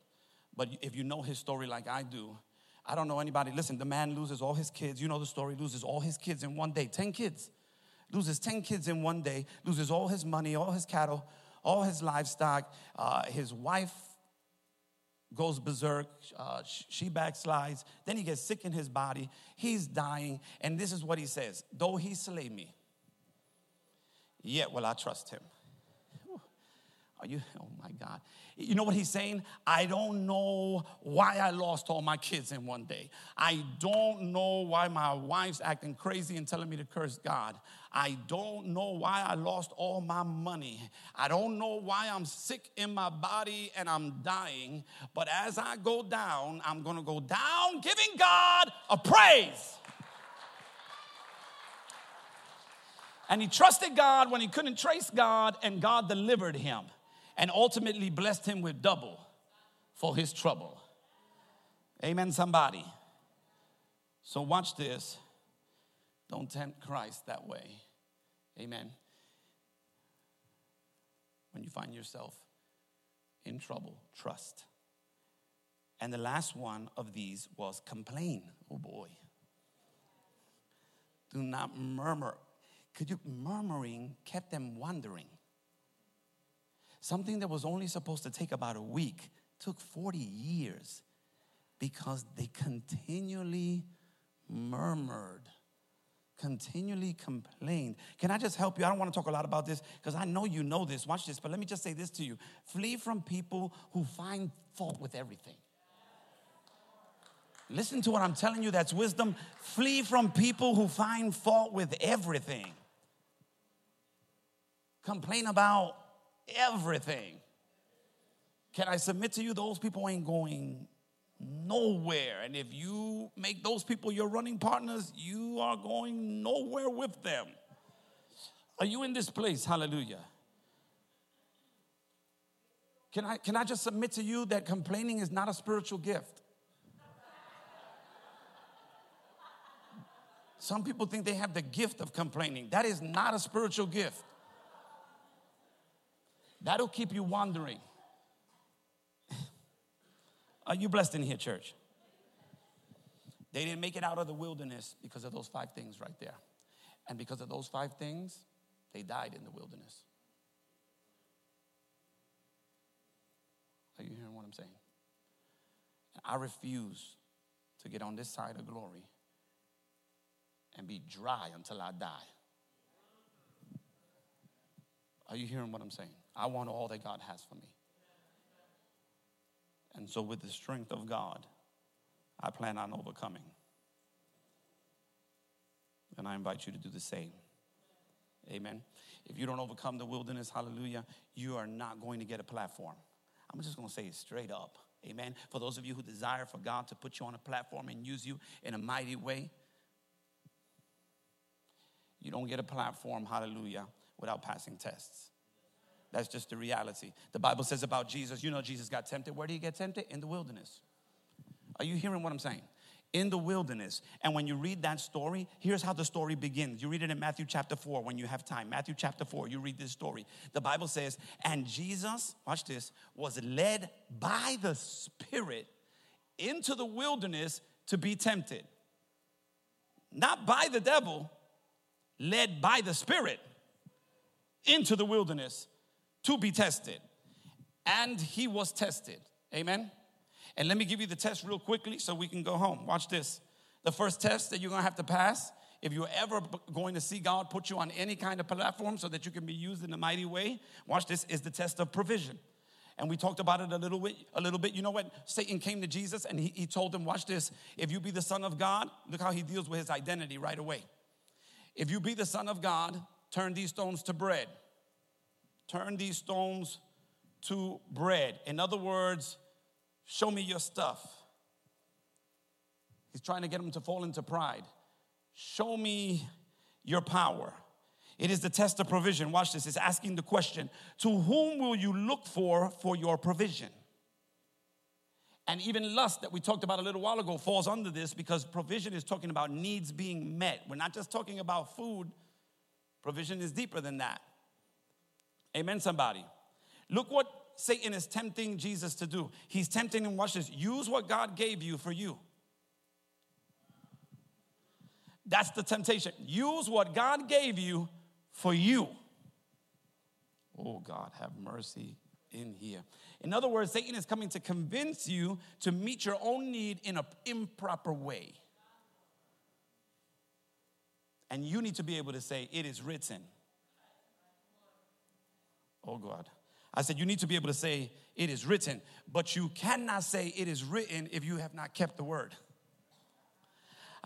But if you know his story like I do, I don't know anybody. Listen, the man loses all his kids. You know the story, loses all his kids in one day, 10 kids loses 10 kids in one day, loses all his money, all his cattle, all his livestock. Uh, his wife goes berserk, uh, she backslides. Then he gets sick in his body. He's dying. And this is what he says Though he slay me, yet will I trust him. Are you, oh my God. You know what he's saying? I don't know why I lost all my kids in one day. I don't know why my wife's acting crazy and telling me to curse God. I don't know why I lost all my money. I don't know why I'm sick in my body and I'm dying. But as I go down, I'm gonna go down giving God a praise. And he trusted God when he couldn't trace God, and God delivered him and ultimately blessed him with double for his trouble. Amen, somebody. So, watch this. Don't tempt Christ that way. Amen. When you find yourself in trouble, trust. And the last one of these was complain. Oh boy. Do not murmur. Could you murmuring kept them wondering? Something that was only supposed to take about a week took 40 years because they continually murmured, continually complained. Can I just help you? I don't want to talk a lot about this because I know you know this. Watch this, but let me just say this to you flee from people who find fault with everything. Listen to what I'm telling you, that's wisdom. Flee from people who find fault with everything. Complain about everything. Can I submit to you, those people ain't going nowhere. And if you make those people your running partners, you are going nowhere with them. Are you in this place? Hallelujah. Can I, can I just submit to you that complaining is not a spiritual gift? Some people think they have the gift of complaining. That is not a spiritual gift. That'll keep you wandering. Are you blessed in here, church? They didn't make it out of the wilderness because of those five things right there. And because of those five things, they died in the wilderness. Are you hearing what I'm saying? I refuse to get on this side of glory and be dry until I die. Are you hearing what I'm saying? I want all that God has for me. And so, with the strength of God, I plan on overcoming. And I invite you to do the same. Amen. If you don't overcome the wilderness, hallelujah, you are not going to get a platform. I'm just going to say it straight up. Amen. For those of you who desire for God to put you on a platform and use you in a mighty way, you don't get a platform, hallelujah, without passing tests. That's just the reality. The Bible says about Jesus, you know, Jesus got tempted. Where did he get tempted? In the wilderness. Are you hearing what I'm saying? In the wilderness. And when you read that story, here's how the story begins. You read it in Matthew chapter 4 when you have time. Matthew chapter 4, you read this story. The Bible says, and Jesus, watch this, was led by the Spirit into the wilderness to be tempted. Not by the devil, led by the Spirit into the wilderness to be tested. And he was tested. Amen. And let me give you the test real quickly so we can go home. Watch this. The first test that you're gonna have to pass, if you're ever going to see God put you on any kind of platform so that you can be used in a mighty way, watch this, is the test of provision. And we talked about it a little bit. A little bit. You know what? Satan came to Jesus and he, he told him, watch this, if you be the son of God, look how he deals with his identity right away. If you be the son of God, turn these stones to bread turn these stones to bread. In other words, show me your stuff. He's trying to get him to fall into pride. Show me your power. It is the test of provision. Watch this. It's asking the question To whom will you look for for your provision? And even lust, that we talked about a little while ago, falls under this because provision is talking about needs being met. We're not just talking about food, provision is deeper than that. Amen, somebody. Look what Satan is tempting Jesus to do. He's tempting him, watch this, use what God gave you for you. That's the temptation. Use what God gave you for you. Oh, God, have mercy in here. In other words, Satan is coming to convince you to meet your own need in an improper way. And you need to be able to say, It is written. Oh God, I said, you need to be able to say, it is written, but you cannot say it is written if you have not kept the word.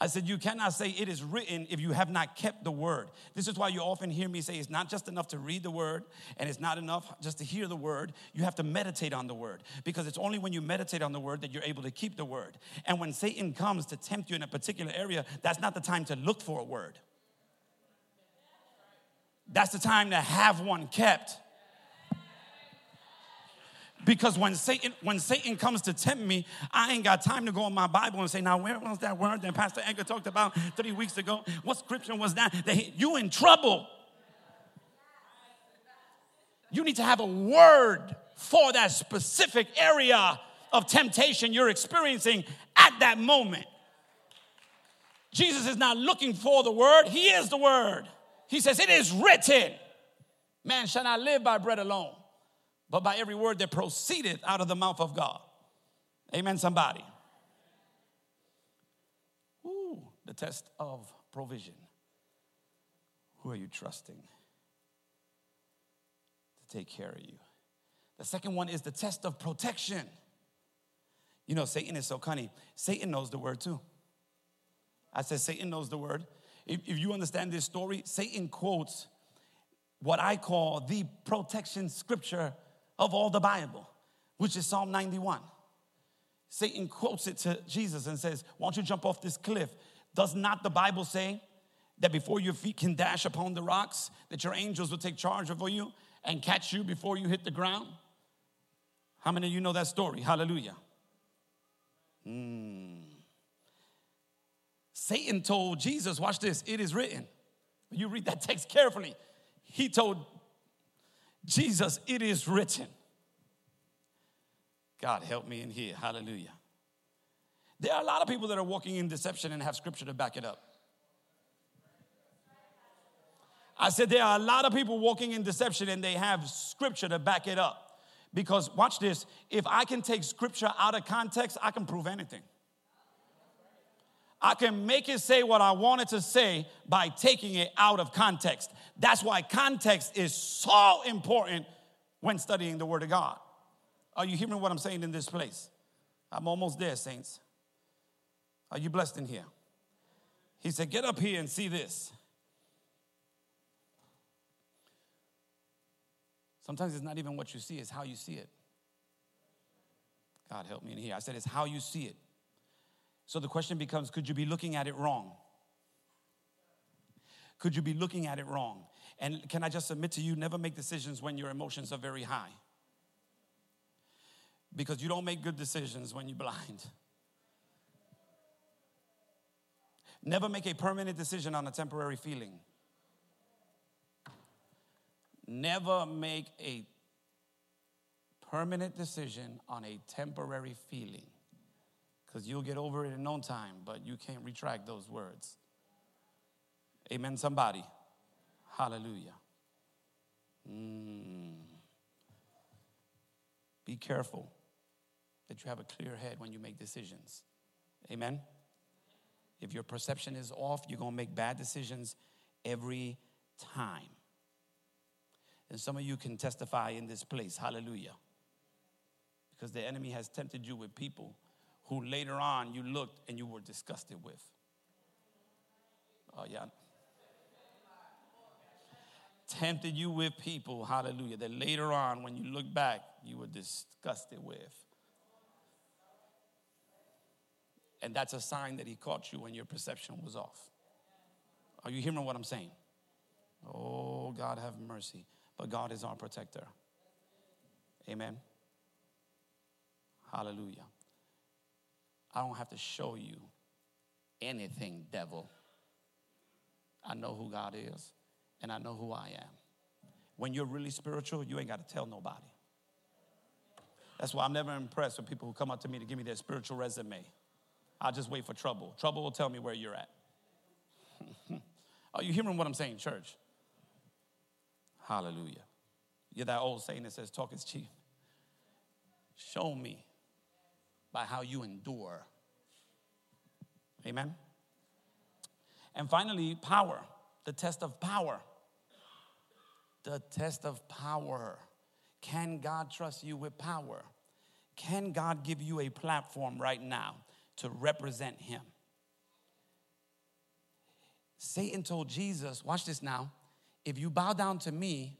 I said, You cannot say it is written if you have not kept the word. This is why you often hear me say it's not just enough to read the word and it's not enough just to hear the word. You have to meditate on the word because it's only when you meditate on the word that you're able to keep the word. And when Satan comes to tempt you in a particular area, that's not the time to look for a word, that's the time to have one kept. Because when Satan, when Satan comes to tempt me, I ain't got time to go in my Bible and say, now where was that word that Pastor Edgar talked about three weeks ago? What scripture was that? that he, you in trouble. You need to have a word for that specific area of temptation you're experiencing at that moment. Jesus is not looking for the word, He is the word. He says, It is written, man shall not live by bread alone but by every word that proceedeth out of the mouth of God. Amen, somebody. Ooh, the test of provision. Who are you trusting to take care of you? The second one is the test of protection. You know, Satan is so cunning. Satan knows the word too. I said, Satan knows the word. If, if you understand this story, Satan quotes what I call the protection scripture of all the Bible, which is Psalm 91. Satan quotes it to Jesus and says, Why don't you jump off this cliff? Does not the Bible say that before your feet can dash upon the rocks, that your angels will take charge over you and catch you before you hit the ground? How many of you know that story? Hallelujah. Hmm. Satan told Jesus, watch this, it is written. You read that text carefully. He told Jesus, it is written. God, help me in here. Hallelujah. There are a lot of people that are walking in deception and have scripture to back it up. I said there are a lot of people walking in deception and they have scripture to back it up. Because watch this, if I can take scripture out of context, I can prove anything. I can make it say what I want it to say by taking it out of context. That's why context is so important when studying the Word of God. Are you hearing what I'm saying in this place? I'm almost there, saints. Are you blessed in here? He said, Get up here and see this. Sometimes it's not even what you see, it's how you see it. God help me in here. I said, It's how you see it. So the question becomes could you be looking at it wrong? Could you be looking at it wrong? And can I just submit to you, never make decisions when your emotions are very high. Because you don't make good decisions when you're blind. Never make a permanent decision on a temporary feeling. Never make a permanent decision on a temporary feeling because you'll get over it in no time, but you can't retract those words. Amen, somebody. Hallelujah. Mm. Be careful that you have a clear head when you make decisions. Amen. If your perception is off, you're going to make bad decisions every time. And some of you can testify in this place. Hallelujah. Because the enemy has tempted you with people who later on you looked and you were disgusted with. Oh, yeah. Tempted you with people, hallelujah, that later on, when you look back, you were disgusted with. And that's a sign that he caught you when your perception was off. Are you hearing what I'm saying? Oh, God have mercy. But God is our protector. Amen. Hallelujah. I don't have to show you anything, devil. I know who God is and I know who I am. When you're really spiritual, you ain't got to tell nobody. That's why I'm never impressed with people who come up to me to give me their spiritual resume. I'll just wait for trouble. Trouble will tell me where you're at. Are you hearing what I'm saying, church? Hallelujah. You're that old saying that says, talk is cheap. Show me by how you endure. Amen. And finally, power, the test of power. The test of power. Can God trust you with power? Can God give you a platform right now to represent Him? Satan told Jesus, watch this now, if you bow down to me,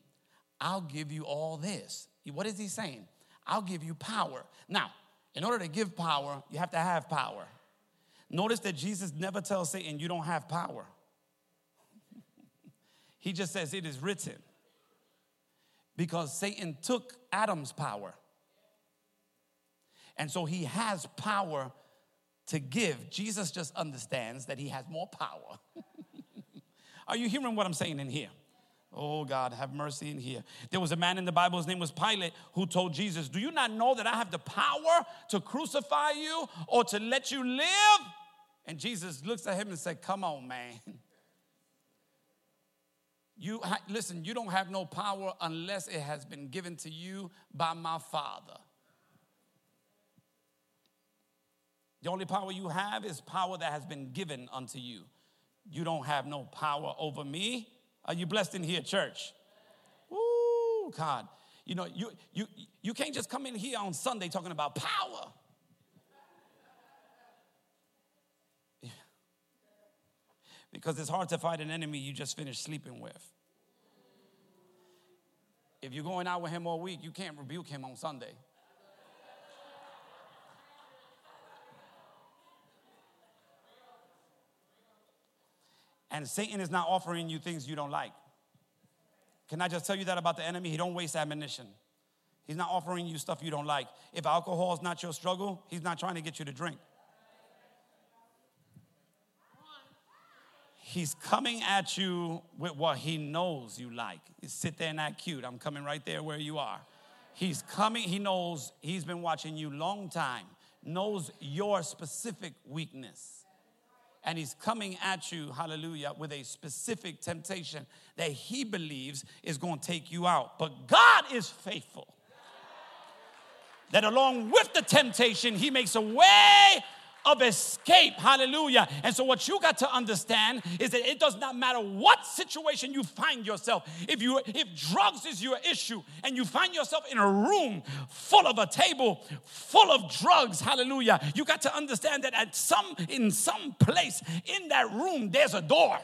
I'll give you all this. What is he saying? I'll give you power. Now, in order to give power, you have to have power. Notice that Jesus never tells Satan, You don't have power. he just says, It is written. Because Satan took Adam's power. And so he has power to give. Jesus just understands that he has more power. Are you hearing what I'm saying in here? Oh God, have mercy in here. There was a man in the Bible, his name was Pilate, who told Jesus, Do you not know that I have the power to crucify you or to let you live? And Jesus looks at him and said, Come on, man. You ha- listen, you don't have no power unless it has been given to you by my Father. The only power you have is power that has been given unto you. You don't have no power over me. Are you blessed in here, church? Ooh, God. You know, you, you, you can't just come in here on Sunday talking about power. Because it's hard to fight an enemy you just finished sleeping with. If you're going out with him all week, you can't rebuke him on Sunday. And Satan is not offering you things you don't like. Can I just tell you that about the enemy? He don't waste ammunition. He's not offering you stuff you don't like. If alcohol is not your struggle, he's not trying to get you to drink. He's coming at you with what he knows you like. You sit there and act cute. I'm coming right there where you are. He's coming, he knows, he's been watching you long time, knows your specific weakness and he's coming at you, hallelujah, with a specific temptation that he believes is going to take you out. But God is faithful. That along with the temptation, he makes a way of escape. Hallelujah. And so what you got to understand is that it does not matter what situation you find yourself. If you if drugs is your issue and you find yourself in a room full of a table full of drugs, hallelujah. You got to understand that at some in some place in that room there's a door.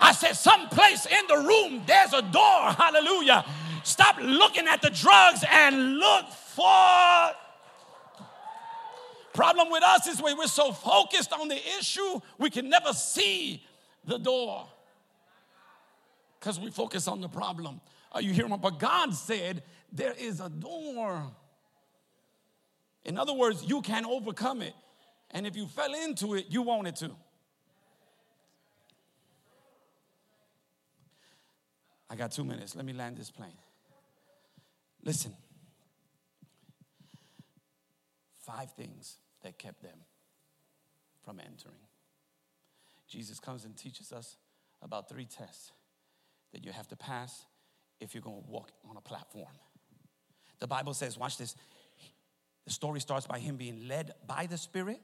I said, someplace in the room, there's a door. Hallelujah. Stop looking at the drugs and look for Problem with us is when we're so focused on the issue, we can never see the door because we focus on the problem. Are you hearing? Me? But God said there is a door. In other words, you can overcome it. And if you fell into it, you wanted to. I got two minutes. Let me land this plane. Listen. Five things that kept them from entering. Jesus comes and teaches us about three tests that you have to pass if you're going to walk on a platform. The Bible says, watch this. The story starts by him being led by the Spirit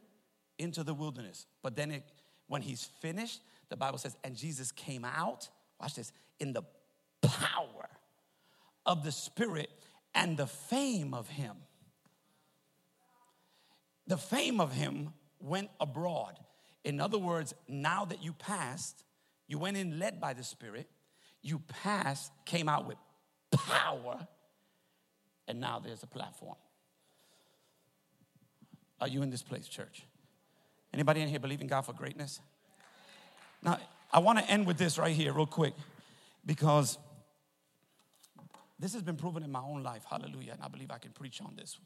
into the wilderness. But then it, when he's finished, the Bible says, and Jesus came out, watch this, in the power of the Spirit and the fame of him the fame of him went abroad. In other words, now that you passed, you went in led by the Spirit, you passed, came out with power, and now there's a platform. Are you in this place, church? Anybody in here believing God for greatness? Now, I want to end with this right here, real quick, because this has been proven in my own life. Hallelujah. And I believe I can preach on this.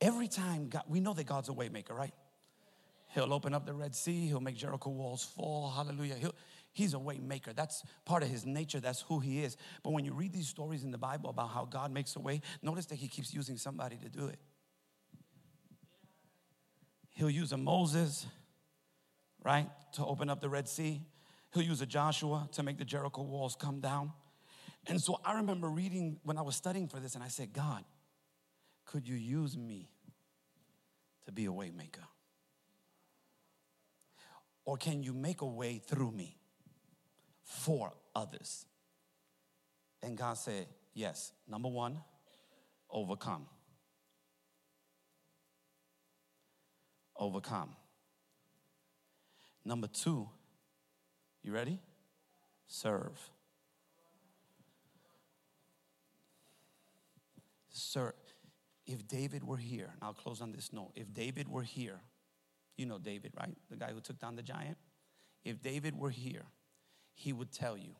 Every time God, we know that God's a waymaker, right? He'll open up the Red Sea, he'll make Jericho walls fall. Hallelujah. He'll, he's a waymaker. That's part of his nature. That's who he is. But when you read these stories in the Bible about how God makes a way, notice that he keeps using somebody to do it. He'll use a Moses, right, to open up the Red Sea. He'll use a Joshua to make the Jericho walls come down. And so I remember reading when I was studying for this, and I said, God, could you use me to be a waymaker? Or can you make a way through me for others? And God said, Yes, number one, overcome. Overcome. Number two, you ready? Serve. Sir, if David were here, and I'll close on this note. If David were here, you know David, right? The guy who took down the giant. If David were here, he would tell you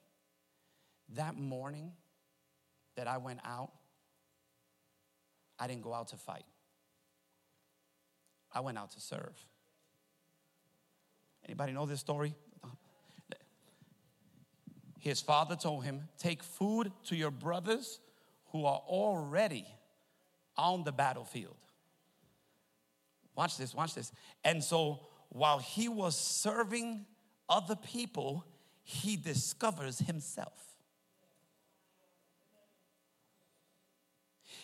that morning that I went out, I didn't go out to fight. I went out to serve. Anybody know this story? His father told him, Take food to your brothers who are already on the battlefield. Watch this, watch this. And so while he was serving other people, he discovers himself.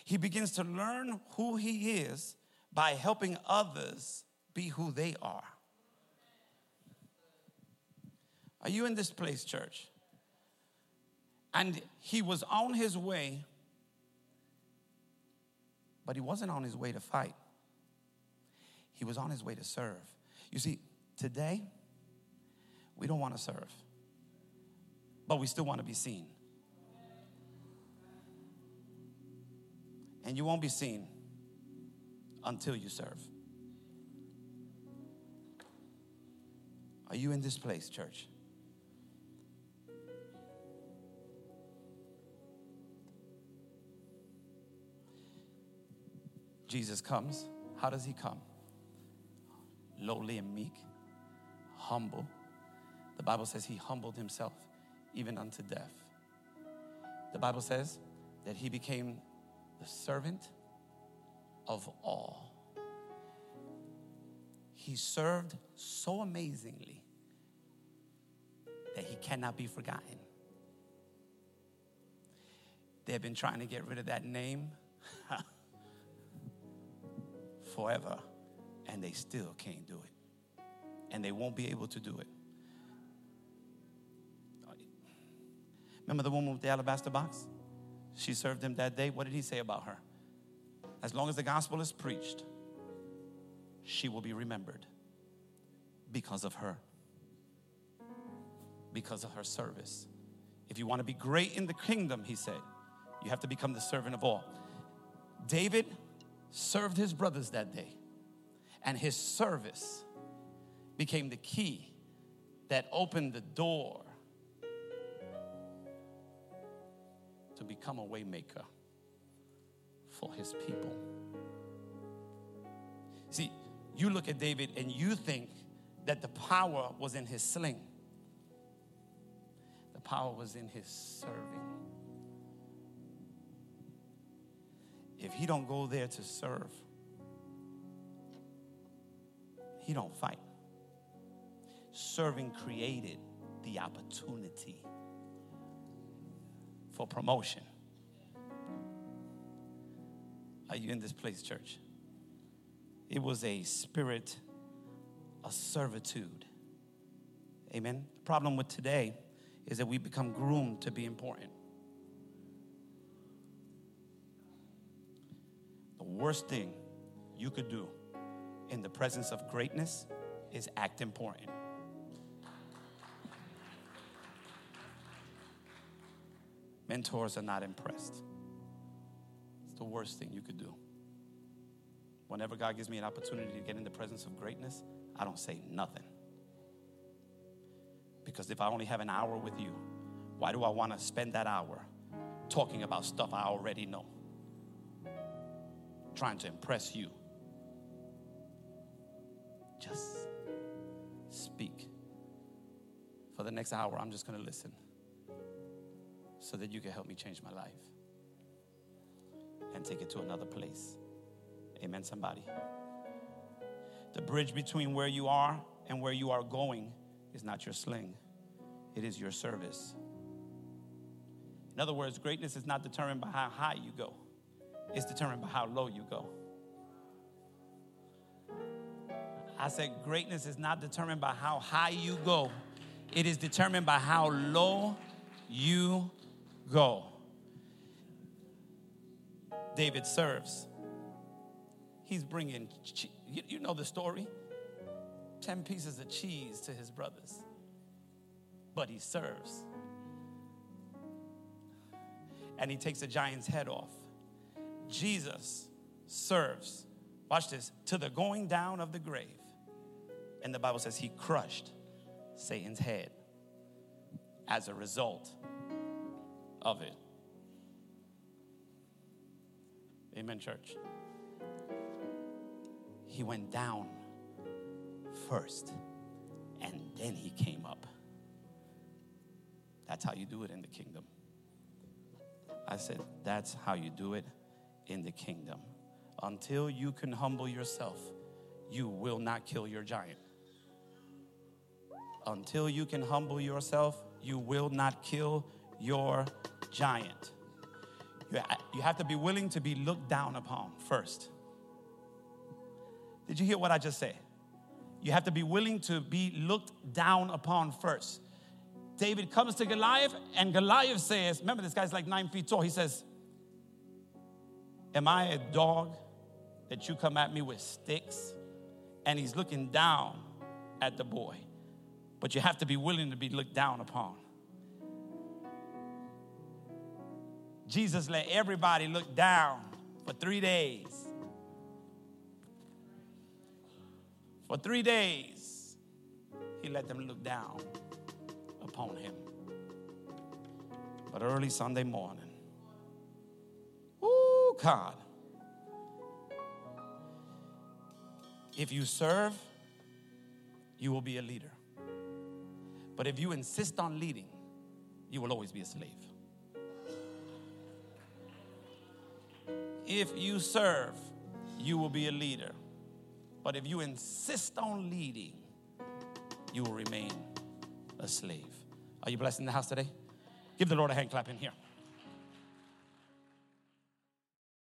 He begins to learn who he is by helping others be who they are. Are you in this place, church? And he was on his way, but he wasn't on his way to fight. He was on his way to serve. You see, today, we don't want to serve, but we still want to be seen. And you won't be seen until you serve. Are you in this place, church? Jesus comes. How does he come? Lowly and meek, humble. The Bible says he humbled himself even unto death. The Bible says that he became the servant of all. He served so amazingly that he cannot be forgotten. They've been trying to get rid of that name forever, and they still can't do it. And they won't be able to do it. Remember the woman with the alabaster box? She served him that day. What did he say about her? As long as the gospel is preached, she will be remembered because of her, because of her service. If you want to be great in the kingdom, he said, you have to become the servant of all. David served his brothers that day, and his service became the key that opened the door to become a waymaker for his people. See, you look at David and you think that the power was in his sling. The power was in his serving. If he don't go there to serve, he don't fight. Serving created the opportunity for promotion. Are you in this place, church? It was a spirit of servitude. Amen. The problem with today is that we become groomed to be important. Worst thing you could do in the presence of greatness is act important. Mentors are not impressed It's the worst thing you could do. Whenever God gives me an opportunity to get in the presence of greatness, I don't say nothing. Because if I only have an hour with you, why do I want to spend that hour talking about stuff I already know? Trying to impress you. Just speak. For the next hour, I'm just going to listen so that you can help me change my life and take it to another place. Amen, somebody. The bridge between where you are and where you are going is not your sling, it is your service. In other words, greatness is not determined by how high you go, it's determined by how low you go. I said, greatness is not determined by how high you go, it is determined by how low you go. David serves. He's bringing, che- you know the story 10 pieces of cheese to his brothers, but he serves. And he takes a giant's head off. Jesus serves, watch this, to the going down of the grave. And the Bible says he crushed Satan's head as a result of it. Amen, church. He went down first and then he came up. That's how you do it in the kingdom. I said, that's how you do it in the kingdom. Until you can humble yourself, you will not kill your giant. Until you can humble yourself, you will not kill your giant. You have to be willing to be looked down upon first. Did you hear what I just said? You have to be willing to be looked down upon first. David comes to Goliath, and Goliath says, Remember, this guy's like nine feet tall. He says, Am I a dog that you come at me with sticks? And he's looking down at the boy. But you have to be willing to be looked down upon. Jesus let everybody look down for three days. For three days, he let them look down upon him. But early Sunday morning, God, if you serve, you will be a leader. But if you insist on leading, you will always be a slave. If you serve, you will be a leader. But if you insist on leading, you will remain a slave. Are you blessed in the house today? Give the Lord a hand clap in here.